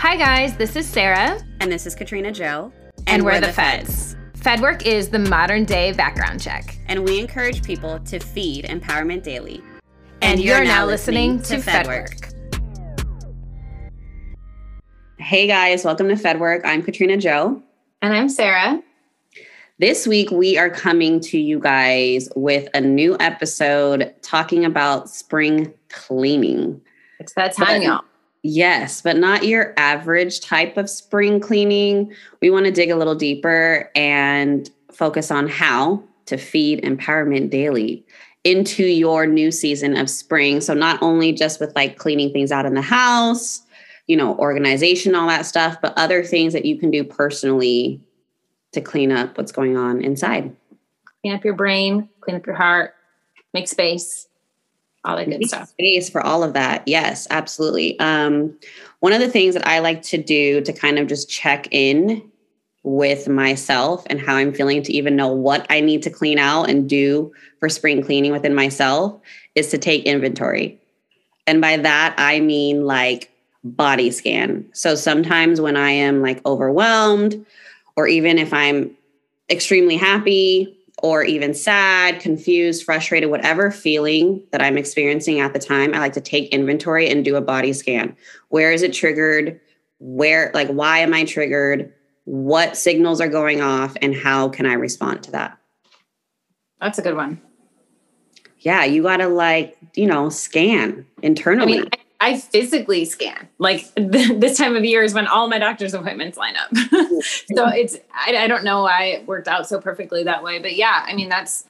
Hi, guys, this is Sarah. And this is Katrina Joe. And, and we're, we're, the, the feds. feds. FedWork is the modern day background check. And we encourage people to feed Empowerment Daily. And, and you're, you're, now listening, listening to FedWork. FedWork. Hey, guys, welcome to FedWork. I'm Katrina Joe. And I'm Sarah. This week, we are coming to you guys with a new episode talking about spring cleaning. It's that time, y'all. Yes, but not your average type of spring cleaning. We want to dig a little deeper and focus on how to feed empowerment daily into your new season of spring. So, not only just with like cleaning things out in the house, you know, organization, all that stuff, but other things that you can do personally to clean up what's going on inside. Clean up your brain, clean up your heart, make space, all that good stuff. Space for all of that. Yes, absolutely. Um, one of the things that I like to do to kind of just check in with myself and how I'm feeling to even know what I need to clean out and do for spring cleaning within myself is to take inventory. And by that, I mean like body scan. So sometimes when I am like overwhelmed or even if I'm extremely happy or even sad, confused, frustrated, whatever feeling that I'm experiencing at the time, I like to take inventory and do a body scan. Where is it triggered? Where, like, why am I triggered? What signals are going off? And how can I respond to that? That's a good one. Yeah, you got to, like, you know, scan internally. I mean, I physically scan. Like this time of year is when all my doctor's appointments line up. so it's, I, I, don't know why it worked out so perfectly that way. But yeah, I mean, that's,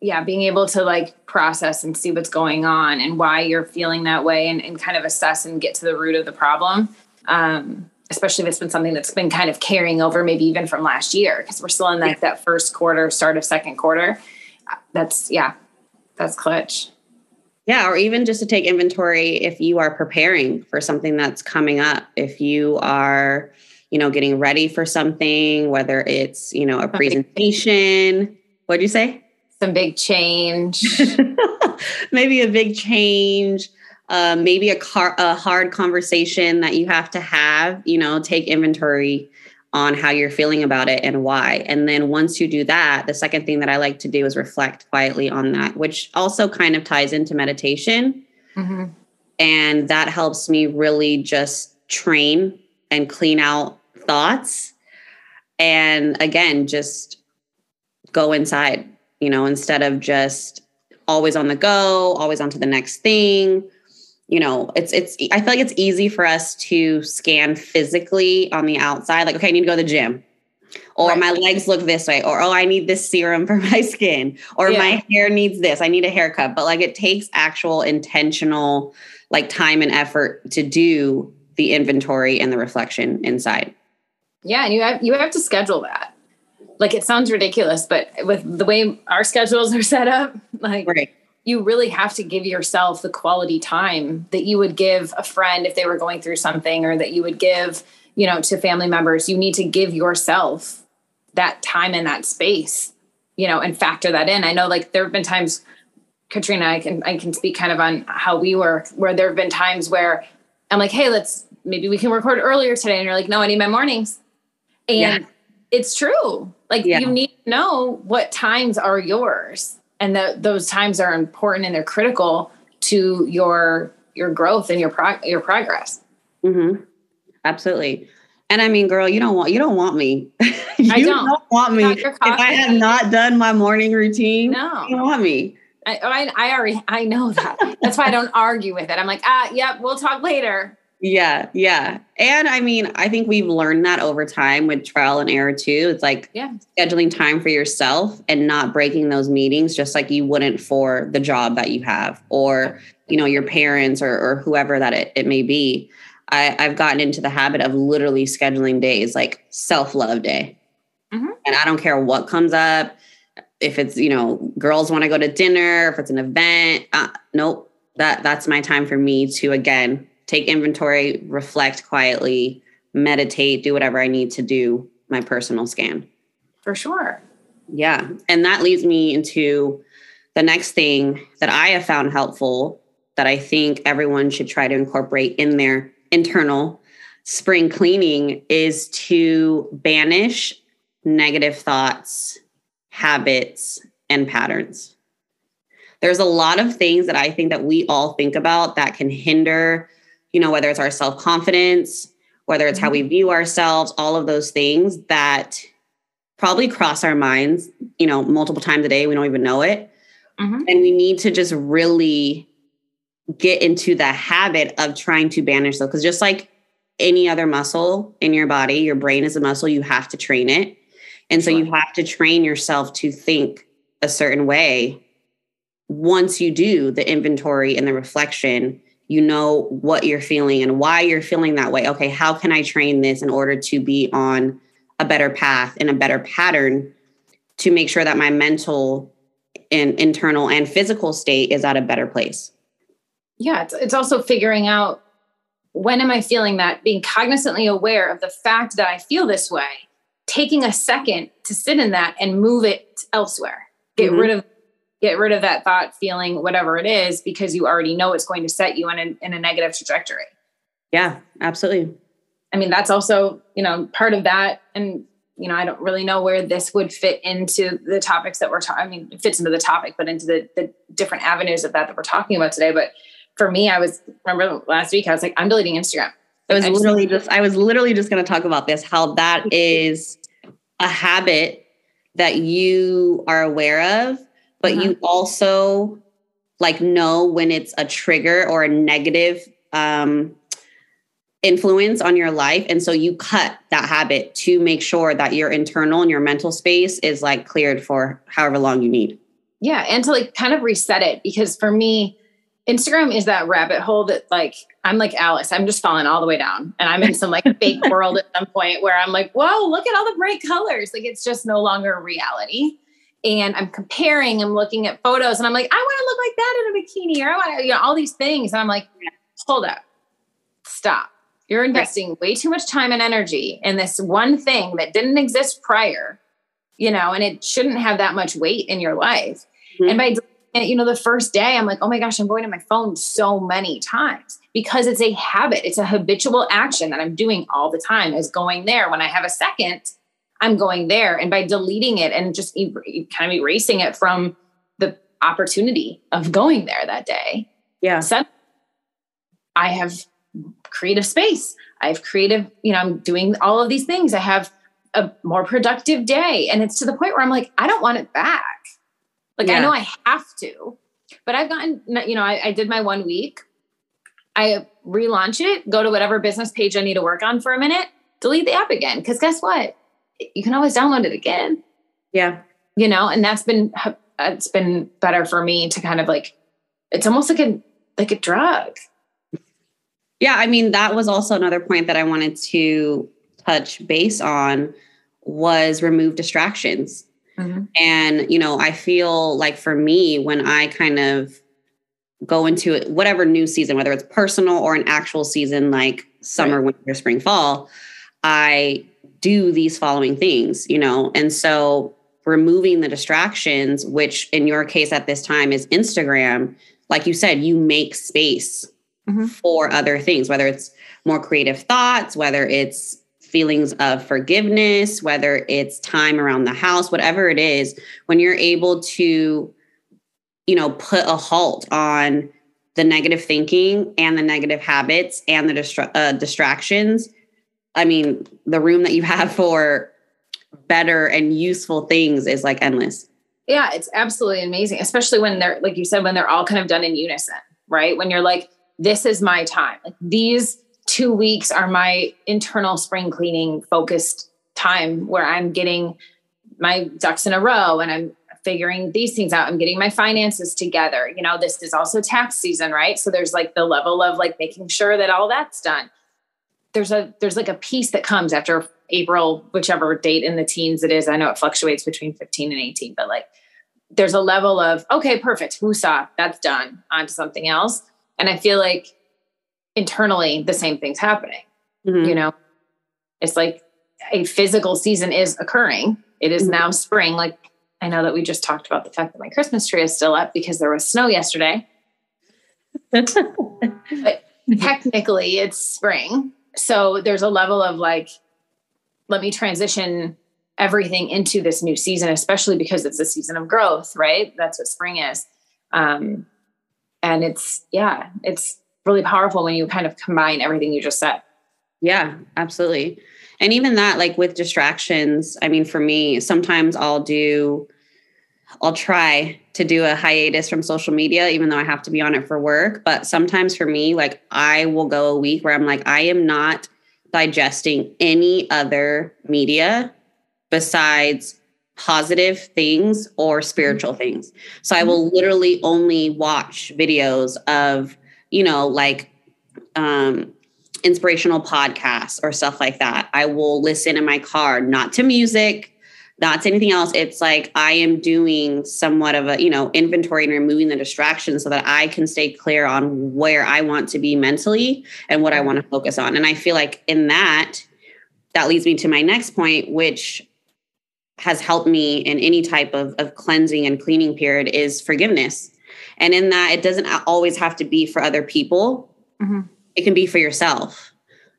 yeah, being able to like process and see what's going on and why you're feeling that way and, and kind of assess and get to the root of the problem. Um, especially if it's been something that's been kind of carrying over, maybe even from last year, because we're still in like that first quarter, start of second quarter. That's, yeah, that's clutch. Yeah, or even just to take inventory if you are preparing for something that's coming up, if you are, you know, getting ready for something, whether it's, you know, a presentation. What'd you say? Some big change. maybe a big change. Uh, maybe a, car, a hard conversation that you have to have, you know, take inventory on how you're feeling about it and why. And then once you do that, the second thing that I like to do is reflect quietly on that, which also kind of ties into meditation. Mm-hmm. And that helps me really just train and clean out thoughts. And again, just go inside, you know, instead of just always on the go, always on to the next thing you know, it's it's I feel like it's easy for us to scan physically on the outside, like, okay, I need to go to the gym. Or right. my legs look this way, or oh, I need this serum for my skin, or yeah. my hair needs this, I need a haircut. But like it takes actual intentional like time and effort to do the inventory and the reflection inside. Yeah, and you have you have to schedule that. Like it sounds ridiculous, but with the way our schedules are set up, like right you really have to give yourself the quality time that you would give a friend if they were going through something or that you would give you know to family members. You need to give yourself that time and that space you know and factor that in. I know like there have been times katrina i can i can speak kind of on how we work where there have been times where i'm like hey let's maybe we can record earlier today. And you're like no i need my mornings. And yeah. it's true. Like yeah. you need to know what times are yours and that those times are important and they're critical to your your growth and your your progress. Mm-hmm. Absolutely. And I mean, girl, you don't want you don't want me. you I don't. don't want me if I have not done my morning routine. No, you want me. I, I, I already I know that. That's why I don't argue with it. I'm like, ah, yep, we'll talk later. Yeah, yeah. And I mean, I think we've learned that over time with trial and error too. It's like yeah. scheduling time for yourself and not breaking those meetings just like you wouldn't for the job that you have or, you know, your parents or, or whoever that it, it may be. I, I've gotten into the habit of literally scheduling days like self-love day. Mm-hmm. And I don't care what comes up. If it's, you know, girls want to go to dinner, if it's an event, uh, nope. That that's my time for me to again take inventory, reflect quietly, meditate, do whatever I need to do my personal scan. For sure. Yeah. And that leads me into the next thing that I have found helpful that I think everyone should try to incorporate in their internal spring cleaning is to banish negative thoughts, habits, and patterns. There's a lot of things that I think that we all think about that can hinder, you know, whether it's our self-confidence, whether it's how we mm-hmm. view ourselves, all of those things that probably cross our minds, you know, multiple times a day. We don't even know it. Mm-hmm. And we need to just really get into the habit of trying to banish those. Because just like any other muscle in your body, your brain is a muscle, you have to train it. And so you have to train yourself to think a certain way. Once you do the inventory and the reflection, you know what you're feeling and why you're feeling that way. Okay, how can I train this in order to be on a better path and a better pattern to make sure that my mental and internal and physical state is at a better place? Yeah, it's, it's also figuring out when am I feeling that, being cognizantly aware of the fact that I feel this way, taking a second to sit in that and move it elsewhere. Get mm-hmm. rid of get rid of that thought, feeling, whatever it is, because you already know it's going to set you in a, in a negative trajectory. Yeah, absolutely. I mean, that's also, you know, part of that. And, you know, I don't really know where this would fit into the topics that we're talking. I mean, it fits into the topic, but into the, the different avenues of that that we're talking about today. But for me, I was remember last week, I was like, I'm deleting Instagram. I was literally just I was literally just going to talk about this, how that is a habit that you are aware of, but uh-huh. you also like know when it's a trigger or a negative um, influence on your life. And so you cut that habit to make sure that your internal and your mental space is like cleared for however long you need. Yeah. And to like kind of reset it because for me, Instagram is that rabbit hole that like I'm like Alice. I'm just falling all the way down, and I'm in some like fake world at some point where I'm like, "Whoa, look at all the bright colors!" Like it's just no longer reality. And I'm comparing. I'm looking at photos, and I'm like, "I want to look like that in a bikini," or I want to, you know, all these things. And I'm like, "Hold up, stop! You're investing right. way too much time and energy in this one thing that didn't exist prior, you know, and it shouldn't have that much weight in your life." Mm-hmm. And by you know, the first day I'm like, oh my gosh, I'm going to my phone so many times because it's a habit. It's a habitual action that I'm doing all the time is going there. When I have a second, I'm going there. And by deleting it and just e- kind of erasing it from the opportunity of going there that day. Yeah. I have creative space. I have creative, you know, I'm doing all of these things. I have a more productive day. And it's to the point where I'm like, I don't want it back. Like yeah. I know I have to, but I've gotten, you know, I, I did my one week. I relaunch it, go to whatever business page I need to work on for a minute, delete the app again. Cause guess what? You can always download it again. Yeah. You know, and that's been, it's been better for me to kind of like, it's almost like a, like a drug. Yeah. I mean, that was also another point that I wanted to touch base on was remove distractions. Mm-hmm. And, you know, I feel like for me, when I kind of go into it, whatever new season, whether it's personal or an actual season like summer, right. winter, spring, fall, I do these following things, you know? And so removing the distractions, which in your case at this time is Instagram, like you said, you make space mm-hmm. for other things, whether it's more creative thoughts, whether it's feelings of forgiveness, whether it's time around the house, whatever it is, when you're able to, you know, put a halt on the negative thinking and the negative habits and the distra- uh, distractions, I mean, the room that you have for better and useful things is like endless. Yeah, it's absolutely amazing, especially when they're, like you said, when they're all kind of done in unison, right? When you're like, this is my time. Like these two weeks are my internal spring cleaning focused time where I'm getting my ducks in a row and I'm figuring these things out. I'm getting my finances together. You know, this is also tax season, right? So there's like the level of like making sure that all that's done. There's a there's like a piece that comes after April, whichever date in the teens it is. I know it fluctuates between 15 and 18, but like there's a level of okay, perfect, woosah, that's done. On to something else. And I feel like internally the same thing's happening. Mm-hmm. You know, it's like a physical season is occurring. It is mm-hmm. now spring. Like I know that we just talked about the fact that my Christmas tree is still up because there was snow yesterday. but technically it's spring. So there's a level of like, let me transition everything into this new season, especially because it's a season of growth, right? That's what spring is. Um, and it's, yeah, it's really powerful when you kind of combine everything you just said. Yeah, absolutely. And even that, like with distractions, I mean, for me, sometimes I'll do, I'll try to do a hiatus from social media, even though I have to be on it for work. But sometimes for me, like I will go a week where I'm like, I am not digesting any other media besides positive things or spiritual things. So I will literally only watch videos of, you know, like um inspirational podcasts or stuff like that. I will listen in my car, not to music, not to anything else. It's like I am doing somewhat of a, you know, inventory and removing the distractions so that I can stay clear on where I want to be mentally and what I want to focus on. And I feel like in that, that leads me to my next point, which has helped me in any type of, of cleansing and cleaning period is forgiveness. And in that, it doesn't always have to be for other people. Mm-hmm it can be for yourself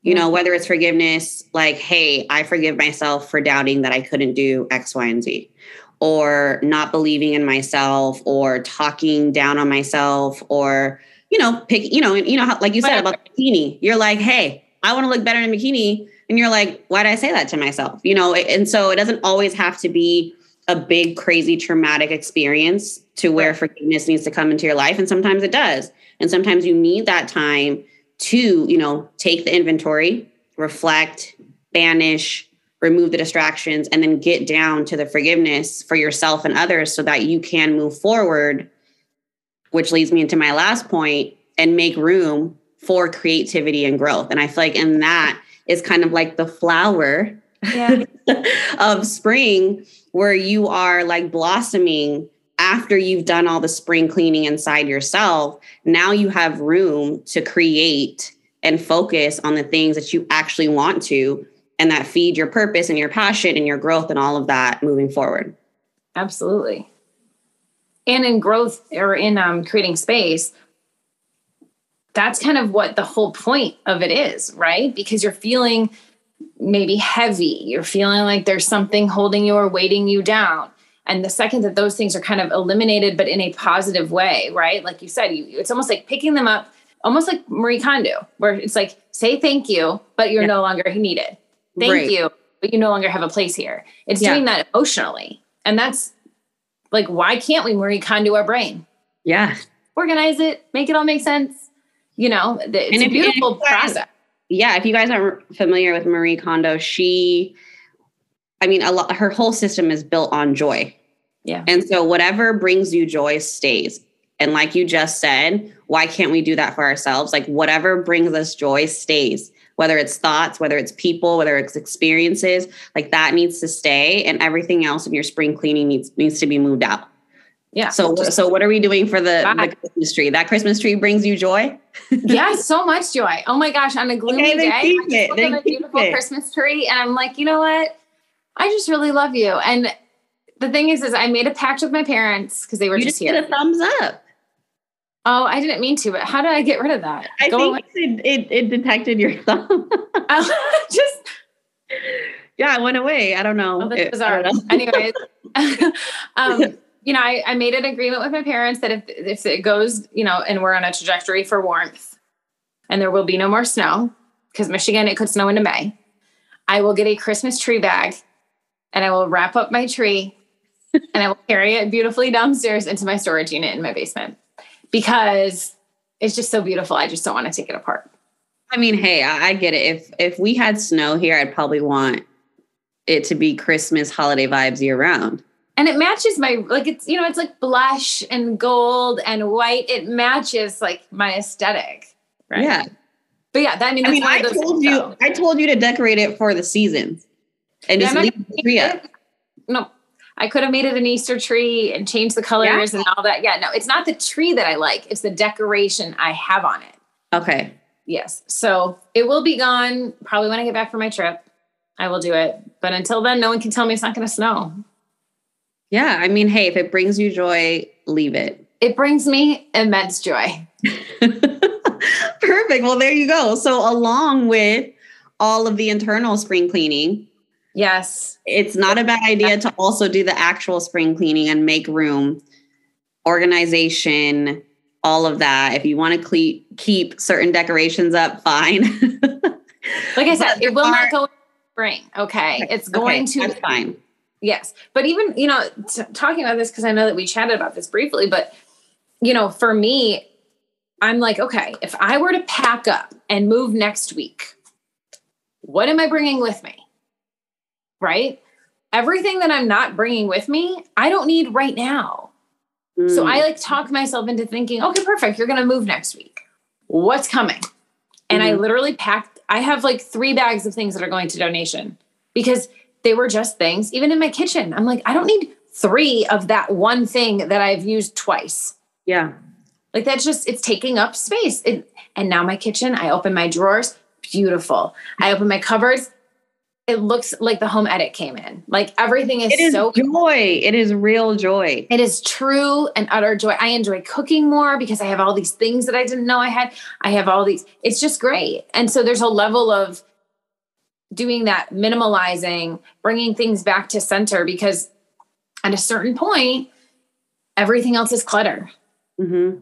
you know mm-hmm. whether it's forgiveness like hey i forgive myself for doubting that i couldn't do x y and z. Or not believing in myself or talking down on myself or you know pick you know you know how, like you said about the bikini. You're like hey i want to look better in bikini. And you're like why did i say that to myself? You know and so it doesn't always have to be a big crazy traumatic experience to where right. forgiveness needs to come into your life. And sometimes it does. And sometimes you need that time to, you know, take the inventory, reflect, banish, remove the distractions, and then get down to the forgiveness for yourself and others so that you can move forward, which leads me into my last point and make room for creativity and growth. And I feel like in that is kind of like the flower yeah. of spring where you are like blossoming after you've done all the spring cleaning inside yourself, now you have room to create and focus on the things that you actually want to and that feed your purpose and your passion and your growth and all of that moving forward. Absolutely. And in growth or in um, creating space, that's kind of what the whole point of it is, right? Because you're feeling maybe heavy, you're feeling like there's something holding you or weighting you down and the second that those things are kind of eliminated but in a positive way right? Like you said you, it's almost like picking them up almost like marie kondo where it's like say thank you but you're yeah. no longer needed. Thank right. you but you no longer have a place here. It's yeah. doing that emotionally. And that's like why can't we marie kondo our brain? Yeah. Organize it make it all make sense. You know it's and a beautiful guys, process. Yeah if you guys aren't familiar with marie kondo she I mean, a lot, her whole system is built on joy. Yeah. And so whatever brings you joy stays. And like you just said, why can't we do that for ourselves? Like whatever brings us joy stays, whether it's thoughts, whether it's people, whether it's experiences, like that needs to stay and everything else in your spring cleaning needs needs to be moved out. Yeah. So so what are we doing for the, the Christmas tree? That Christmas tree brings you joy? yeah, so much joy. Oh my gosh, on a gloomy okay, day, I look at a beautiful it. Christmas tree and I'm like, you know what? I just really love you. And the thing is, is I made a pact with my parents because they were just here. you just, just here. a thumbs up. Oh, I didn't mean to, but how did I get rid of that? I Go think it, it, it, detected your thumb. just yeah, it went away. I don't know. Oh, that's bizarre. Anyways, um, you know, I, I made an agreement with my parents that if if it goes, you know, and we're on a trajectory for warmth, and there will be no more snow because Michigan it could snow into May. I will get a Christmas tree bag and I will wrap up my tree and I will carry it beautifully downstairs into my storage unit in my basement because it's just so beautiful. I just don't want to take it apart. I mean, hey, I, I get it. If if we had snow here, I'd probably want it to be Christmas holiday vibes year round. And it matches my like it's you know it's like blush and gold and white. It matches like my aesthetic, right? Yeah. But yeah, that I mean, I mean, I told you, though. I told you to decorate it for the seasons and yeah, just leave the tree up. No, I could have made it an Easter tree and changed the colors yeah. and all that. Yeah, no, it's not the tree that I like. It's the decoration I have on it. Okay. Yes. So it will be gone probably when I get back from my trip. I will do it. But until then, no one can tell me it's not going to snow. Yeah. I mean, hey, if it brings you joy, leave it. It brings me immense joy. Perfect. Well, there you go. So, along with all of the internal spring cleaning, yes, it's not a bad idea to also do the actual spring cleaning and make room, organization, all of that. If you want to cle- keep certain decorations up, fine. like I said, it will are, not go spring. Okay. It's going okay, to. That's fine. Yes. But even, you know, t- talking about this, because I know that we chatted about this briefly, but, you know, for me, I'm like, okay, if I were to pack up and move next week, what am I bringing with me? Right? Everything that I'm not bringing with me, I don't need right now. Mm. So I like talk myself into thinking, okay, perfect. You're going to move next week. What's coming? And mm. I literally packed, I have like three bags of things that are going to donation because they were just things, even in my kitchen. I'm like, I don't need three of that one thing that I've used twice. Yeah. Like that's just, it's taking up space. It, and now my kitchen, I open my drawers, beautiful. I open my cupboards, it looks like the home edit came in. Like everything is, so joy. It is real joy. It is true and utter joy. I enjoy cooking more because I have all these things that I didn't know I had. I have all these. It's just great. And so there's a level of doing that minimalizing, bringing things back to center because at a certain point, everything else is clutter. Mm-hmm.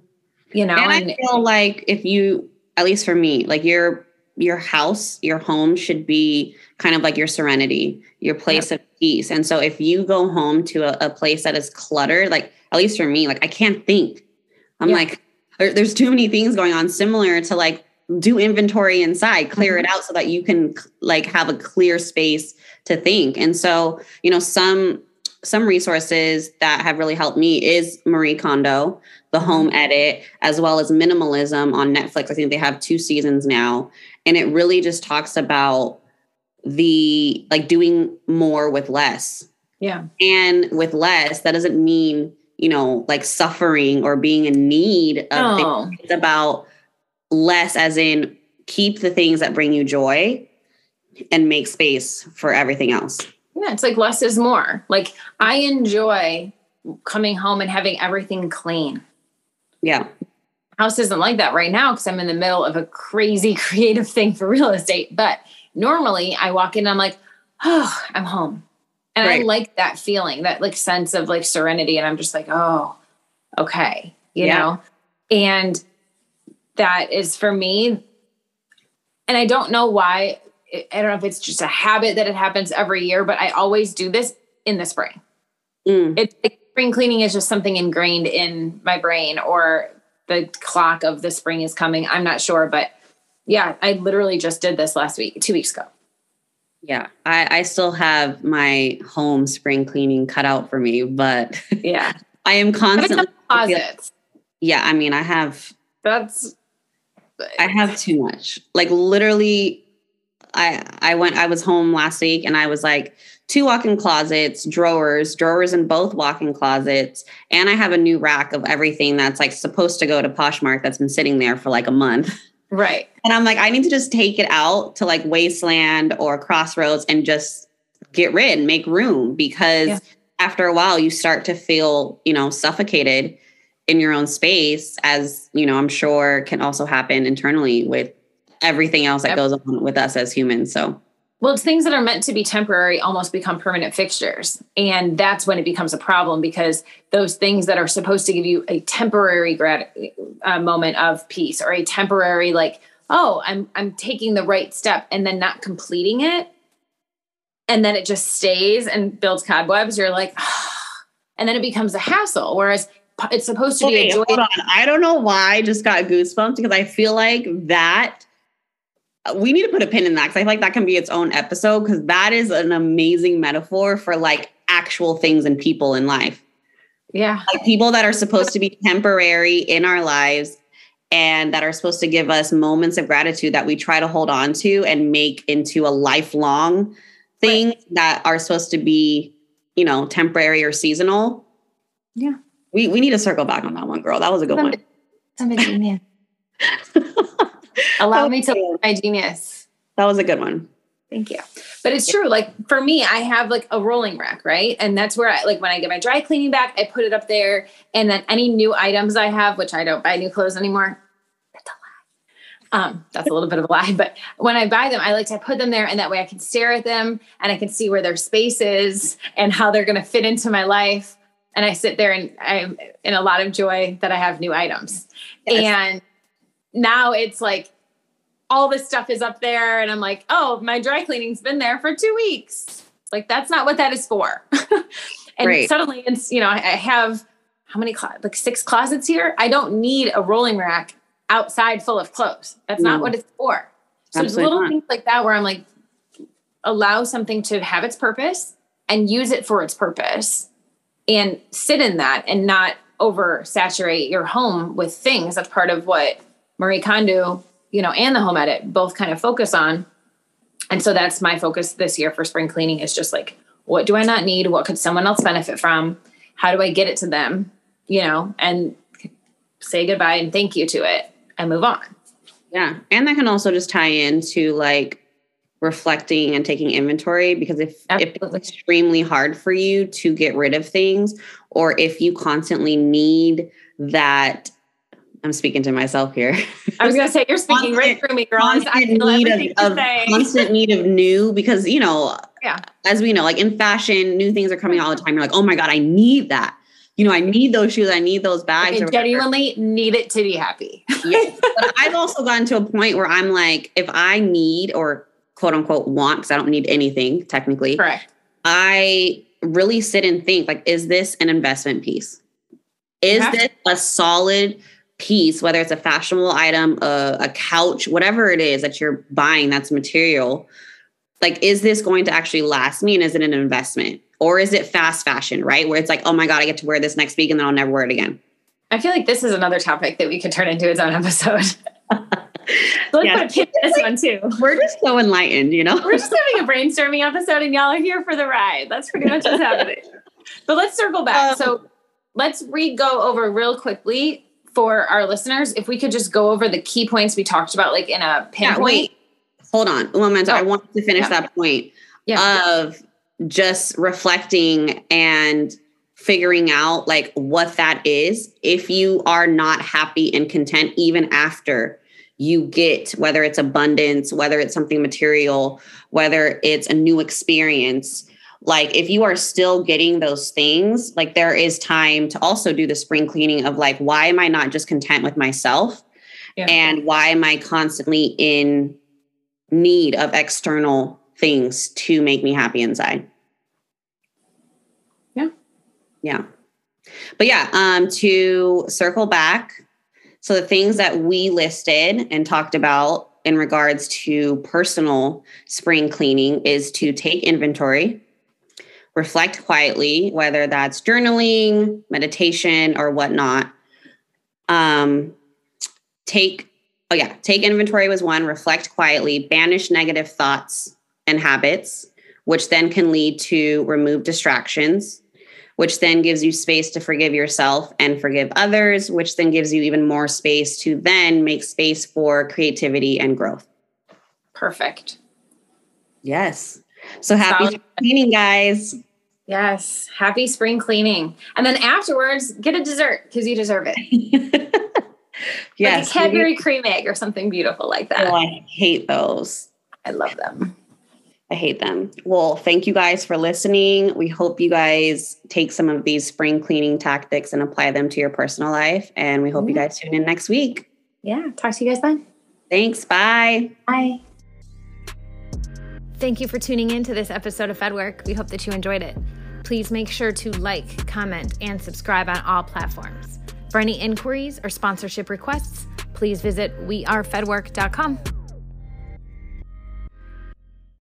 You know, and, and I feel like if you, at least for me, like your your house, your home should be kind of like your serenity, your place of peace. And so if you go home to a, a, place that is cluttered, like at least for me, like I can't think. I'm yeah. like, there, there's too many things going on, similar to like do inventory inside, clear mm-hmm. it out so that you can like have a clear space to think. And so, you know, some some resources that have really helped me is Marie Kondo, the mm-hmm. home edit, as well as minimalism on Netflix. I think they have two seasons now. And it really just talks about the like doing more with less. Yeah. And with less, that doesn't mean, you know, like suffering or being in need of oh. things. It's about less as in keep the things that bring you joy and make space for everything else. Yeah, it's like less is more. Like I enjoy coming home and having everything clean. Yeah. House isn't like that right now because I'm in the middle of a crazy creative thing for real estate. But normally I walk in and I'm like, oh, I'm home. And right. I like that feeling, that like sense of like serenity. And I'm just like, oh, okay, you yeah. know? And that is for me. And I don't know why. I don't know if it's just a habit that it happens every year, but I always do this in the spring. Mm. It's like spring cleaning is just something ingrained in my brain or the clock of the spring is coming. I'm not sure, but yeah, I literally just did this last week, two weeks ago. Yeah, I, I still have my home spring cleaning cut out for me, but yeah, I am constantly closets. Yeah, I mean, I have that's I have too much. Like literally, I I went. I was home last week, and I was like two walk-in closets, drawers, drawers in both walk-in closets, and I have a new rack of everything that's like supposed to go to Poshmark that's been sitting there for like a month. Right. And I'm like, I need to just take it out to like Wasteland or Crossroads and just get rid, and make room because yeah. after a while you start to feel, you know, suffocated in your own space as, you know, I'm sure can also happen internally with everything else that goes on with us as humans. So well, it's things that are meant to be temporary almost become permanent fixtures. And that's when it becomes a problem because those things that are supposed to give you a temporary grad, uh, moment of peace or a temporary, like, oh, I'm, I'm taking the right step and then not completing it. And then it just stays and builds cobwebs. You're like, oh. and then it becomes a hassle. Whereas it's supposed to be a joy. I don't know why I just got goosebumps because I feel like that we need to put a pin in that because I feel like that can be its own episode because that is an amazing metaphor for like actual things and people in life. Yeah. Like people that are supposed to be temporary in our lives and that are supposed to give us moments of gratitude that we try to hold on to and make into a lifelong thing right. that are supposed to be, you know, temporary or seasonal. Yeah. We we need to circle back on that one, girl. That was a good one. Somebody, man. Allow me to live my genius. That was a good one. Thank you. But it's true. Like for me, I have like a rolling rack, right? And that's where I like when I get my dry cleaning back, I put it up there. And then any new items I have, which I don't buy new clothes anymore, That's a lie. Um, that's a little bit of a lie, but when I buy them, I like to put them there and that way I can stare at them and I can see where their space is and how they're going to fit into my life. And I sit there and I'm in a lot of joy that I have new items. Yes. And now it's like all this stuff is up there and I'm like, oh, my dry cleaning's been there for two weeks. Like that's not what that is for. and right. suddenly it's, you know, I have how many, clo- like six closets here. I don't need a rolling rack outside full of clothes. That's no. not what it's for. So Absolutely there's little not. things like that where I'm like, allow something to have its purpose and use it for its purpose and sit in that and not oversaturate your home with things. That's part of what Marie Kondo, you know, and the home edit both kind of focus on. And so that's my focus this year for spring cleaning is just like, what do I not need? What could someone else benefit from? How do I get it to them? You know, and say goodbye and thank you to it and move on. Yeah. And that can also just tie into like reflecting and taking inventory because if, if it's extremely hard for you to get rid of things or if you constantly need that I'm speaking to myself here. I was going to say you're speaking constant, right through me, girl. Constant I feel need of, of constant need of new because you know, yeah. As we know, like in fashion, new things are coming all the time. You're like, oh my god, I need that you know, I need those shoes, I need those bags. I genuinely need it to be happy. yes. But I've also gotten to a point where I'm like, if I need or quote unquote want, because I don't need anything technically. Correct. I really sit and think like, is this an investment piece? Is this a solid piece, whether it's a fashionable item, a, a couch, whatever it is that you're buying that's material? Like, is this going to actually last me and is it an investment? Or is it fast fashion, right? Where it's like, oh my God, I get to wear this next week and then I'll never wear it again. I feel like this is another topic that we could turn into its own episode. let's put this like, one too. We're just so enlightened, you know? We're just having a brainstorming episode and y'all are here for the ride. That's pretty much what's happening. But let's circle back. Um, so let's re go over real quickly for our listeners. If we could just go over the key points we talked about, like in a pinpoint. Yeah, Hold on a moment. Oh. I want to finish yeah. that point yeah. of just reflecting and figuring out like what that is if you are not happy and content even after you get whether it's abundance whether it's something material whether it's a new experience like if you are still getting those things like there is time to also do the spring cleaning of like why am i not just content with myself yeah. and why am i constantly in need of external things to make me happy inside Yeah. yeah. But yeah, um, to circle back, so the things that we listed and talked about in regards to personal spring cleaning is to take inventory, reflect quietly, whether that's journaling, meditation, or whatnot. Um, take, oh yeah, take inventory was one, reflect quietly, banish negative thoughts and habits, which then can lead to remove distractions which then gives you space to forgive yourself and forgive others, which then gives you even more space to then make space for creativity and growth. Perfect. Yes. So happy Solid. cleaning, guys. Yes. Happy spring cleaning. And then afterwards, get a dessert because you deserve it. yes. Like a Cadbury cream egg or something beautiful like that. Oh, I hate those. I love them. I hate them. Well, thank you guys for listening. We hope you guys take some of these spring cleaning tactics and apply them to your personal life. And we hope you guys tune in next week. Yeah. Talk to you guys then. Thanks. Bye. Bye. Thank you for tuning in to this episode of FedWork. We hope that you enjoyed it. Please make sure to like, comment, and subscribe on all platforms. For any inquiries or sponsorship requests, please visit wearefedwork.com.